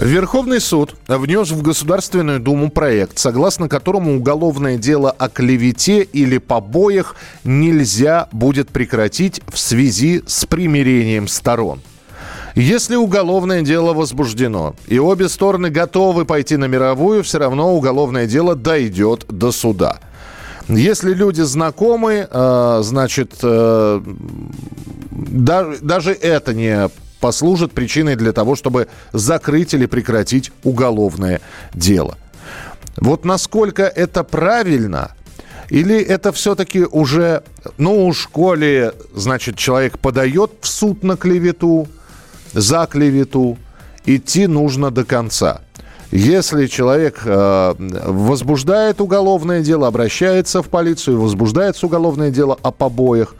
Верховный суд внес в Государственную Думу проект, согласно которому уголовное дело о клевете или побоях нельзя будет прекратить в связи с примирением сторон. Если уголовное дело возбуждено, и обе стороны готовы пойти на мировую, все равно уголовное дело дойдет до суда. Если люди знакомы, э, значит, э, даже, даже это не послужит причиной для того, чтобы закрыть или прекратить уголовное дело. Вот насколько это правильно, или это все-таки уже, ну, в школе, значит, человек подает в суд на клевету, за клевету, идти нужно до конца. Если человек э, возбуждает уголовное дело, обращается в полицию, возбуждается уголовное дело о побоях,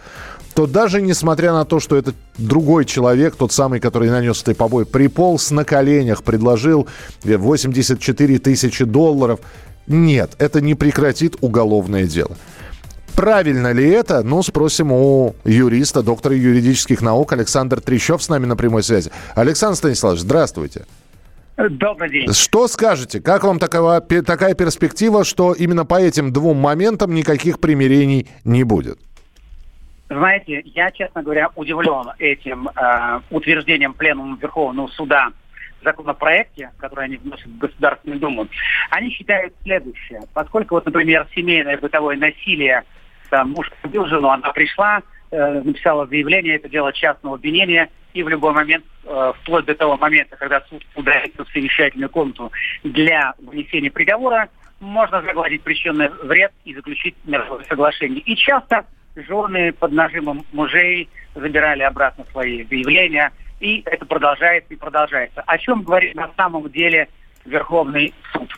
то даже несмотря на то, что этот другой человек, тот самый, который нанес этой побой, приполз на коленях, предложил 84 тысячи долларов, нет, это не прекратит уголовное дело. Правильно ли это? Ну, спросим у юриста, доктора юридических наук Александр Трещев с нами на прямой связи. Александр Станиславович, здравствуйте. Добрый день. Что скажете? Как вам такова, такая перспектива, что именно по этим двум моментам никаких примирений не будет? Знаете, я, честно говоря, удивлен этим э, утверждением Пленума Верховного Суда законопроекте, который они вносят в Государственную Думу. Они считают следующее. Поскольку, вот, например, семейное бытовое насилие, там, муж убил жену, она пришла, э, написала заявление, это дело частного обвинения, и в любой момент, э, вплоть до того момента, когда суд удалится в совещательную комнату для вынесения приговора, можно загладить причинный вред и заключить мировое соглашение. И часто жены под нажимом мужей забирали обратно свои заявления, и это продолжается и продолжается. О чем говорит на самом деле Верховный суд?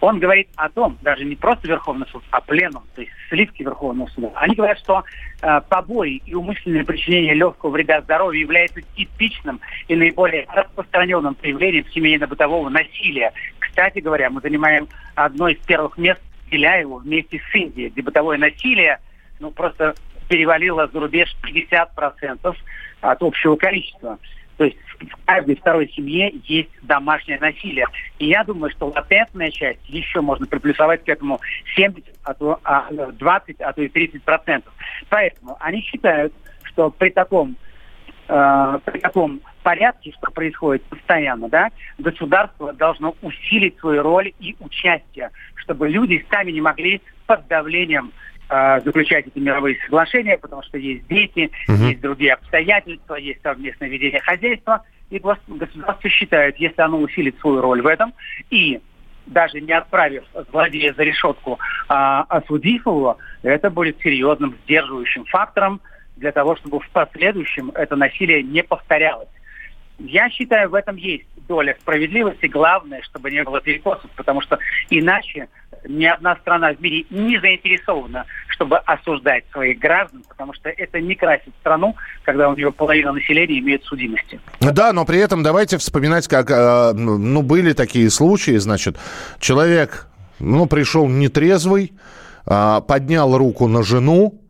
Он говорит о том, даже не просто Верховный суд, а пленум, то есть сливки Верховного суда. Они говорят, что э, побои и умышленное причинение легкого вреда здоровью является типичным и наиболее распространенным проявлением семейно-бытового насилия. Кстати говоря, мы занимаем одно из первых мест Беляеву вместе с Индией, где бытовое насилие – ну, просто перевалило за рубеж 50% от общего количества. То есть в каждой второй семье есть домашнее насилие. И я думаю, что латентная часть еще можно приплюсовать к этому 70, а то, а, 20, а то и 30 процентов. Поэтому они считают, что при таком, э, при таком порядке, что происходит постоянно, да, государство должно усилить свою роль и участие, чтобы люди сами не могли под давлением э, заключать эти мировые соглашения, потому что есть дети, угу. есть другие обстоятельства, есть совместное ведение хозяйства. И государство считает, если оно усилит свою роль в этом и даже не отправив злодея за решетку, а осудив его, это будет серьезным сдерживающим фактором для того, чтобы в последующем это насилие не повторялось. Я считаю, в этом есть доля справедливости. Главное, чтобы не было перекосов, потому что иначе ни одна страна в мире не заинтересована, чтобы осуждать своих граждан, потому что это не красит страну, когда у нее половина населения имеет судимости. Да, но при этом давайте вспоминать, как э, ну, были такие случаи, значит, человек ну, пришел нетрезвый, а, поднял руку на жену,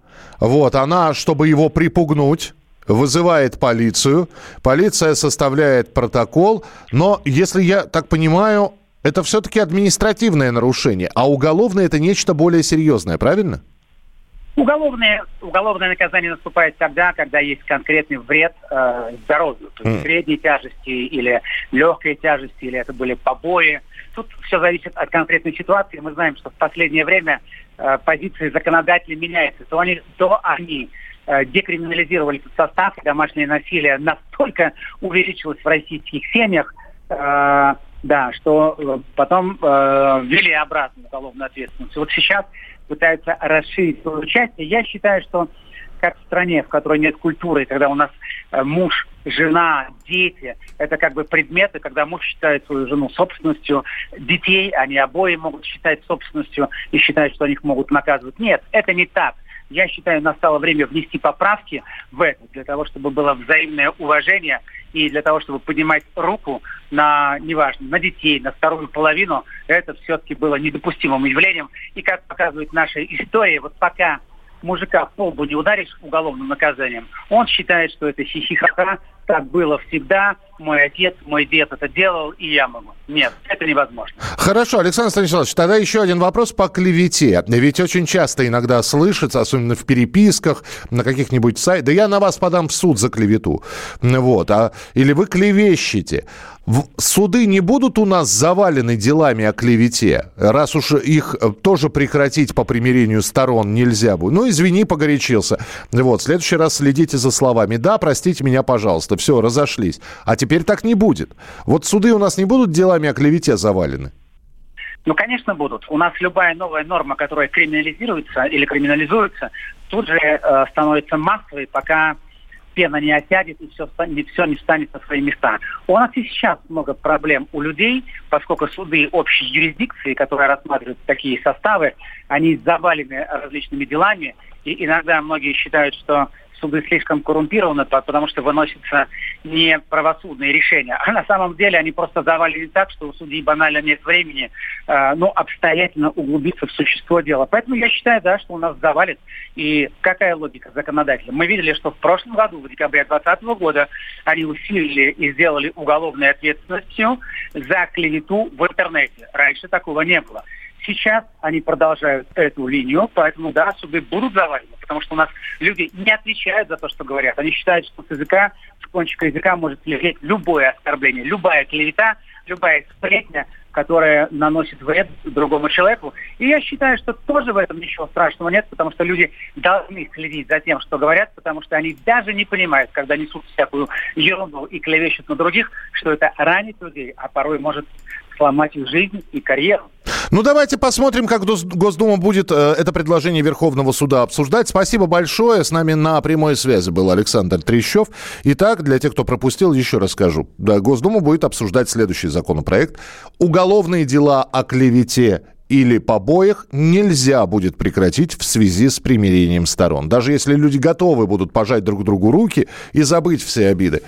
вот, она, чтобы его припугнуть, вызывает полицию, полиция составляет протокол, но, если я так понимаю, это все-таки административное нарушение, а уголовное это нечто более серьезное, правильно? Уголовное, уголовное наказание наступает тогда, когда есть конкретный вред э, здоровью, то есть mm. средней тяжести или легкой тяжести, или это были побои. Тут все зависит от конкретной ситуации. Мы знаем, что в последнее время э, позиции законодателей меняются. То они, то они декриминализировали этот состав, домашнее насилие настолько увеличилось в российских семьях, э, да, что э, потом э, ввели обратно уголовную ответственность. Вот сейчас пытаются расширить свое участие. Я считаю, что как в стране, в которой нет культуры, когда у нас э, муж, жена, дети, это как бы предметы, когда муж считает свою жену собственностью, детей они обои могут считать собственностью и считать, что они их могут наказывать. Нет, это не так я считаю, настало время внести поправки в это, для того, чтобы было взаимное уважение и для того, чтобы поднимать руку на, неважно, на детей, на вторую половину, это все-таки было недопустимым явлением. И как показывает наша история, вот пока мужика в полбу не ударишь уголовным наказанием, он считает, что это хихихаха, так было всегда, мой отец, мой дед это делал, и я могу. Нет, это невозможно. Хорошо, Александр Станиславович, тогда еще один вопрос по клевете. Ведь очень часто иногда слышится, особенно в переписках, на каких-нибудь сайтах, да я на вас подам в суд за клевету. Вот, а, или вы клевещете. Суды не будут у нас завалены делами о клевете, раз уж их э, тоже прекратить по примирению сторон нельзя будет. Ну, извини, погорячился. Вот, в следующий раз следите за словами. Да, простите меня, пожалуйста. Все, разошлись. А теперь так не будет. Вот суды у нас не будут делами о клевете завалены? Ну, конечно, будут. У нас любая новая норма, которая криминализируется или криминализуется, тут же э, становится массовой, пока пена не осядет и все, не, все не встанет на свои места. У нас и сейчас много проблем у людей, поскольку суды общей юрисдикции, которые рассматривают такие составы, они завалены различными делами, и иногда многие считают, что суды слишком коррумпированы, потому что выносятся не правосудные решения, а на самом деле они просто завалены так, что у судей банально нет времени, э, ну, обстоятельно углубиться в существо дела. Поэтому я считаю, да, что у нас завалит. И какая логика законодателя? Мы видели, что в прошлом году, в декабре 2020 года, они усилили и сделали уголовной ответственностью за клевету в интернете. Раньше такого не было. Сейчас они продолжают эту линию, поэтому, да, суды будут завалены, потому что у нас люди не отвечают за то, что говорят. Они считают, что с языка, с кончика языка может лететь любое оскорбление, любая клевета, любая сплетня, которая наносит вред другому человеку. И я считаю, что тоже в этом ничего страшного нет, потому что люди должны следить за тем, что говорят, потому что они даже не понимают, когда несут всякую ерунду и клевещут на других, что это ранит людей, а порой может сломать их жизнь и карьеру. Ну, давайте посмотрим, как Госдума будет э, это предложение Верховного суда обсуждать. Спасибо большое. С нами на прямой связи был Александр Трещев. Итак, для тех, кто пропустил, еще расскажу. Да, Госдума будет обсуждать следующий законопроект. Уголовные дела о клевете или побоях нельзя будет прекратить в связи с примирением сторон. Даже если люди готовы будут пожать друг другу руки и забыть все обиды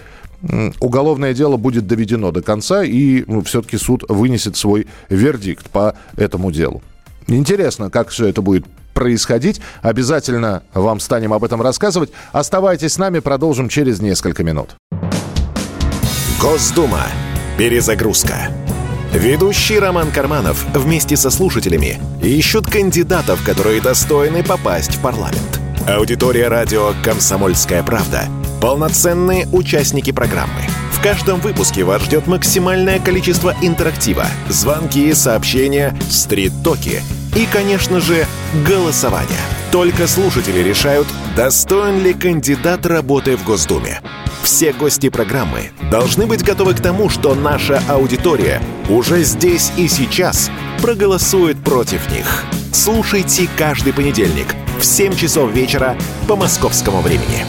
уголовное дело будет доведено до конца, и ну, все-таки суд вынесет свой вердикт по этому делу. Интересно, как все это будет происходить. Обязательно вам станем об этом рассказывать. Оставайтесь с нами, продолжим через несколько минут. Госдума. Перезагрузка. Ведущий Роман Карманов вместе со слушателями ищут кандидатов, которые достойны попасть в парламент. Аудитория радио «Комсомольская правда» Полноценные участники программы. В каждом выпуске вас ждет максимальное количество интерактива, звонки, сообщения, стрит-токи и, конечно же, голосование. Только слушатели решают, достоин ли кандидат работы в Госдуме. Все гости программы должны быть готовы к тому, что наша аудитория уже здесь и сейчас проголосует против них. Слушайте каждый понедельник в 7 часов вечера по московскому времени.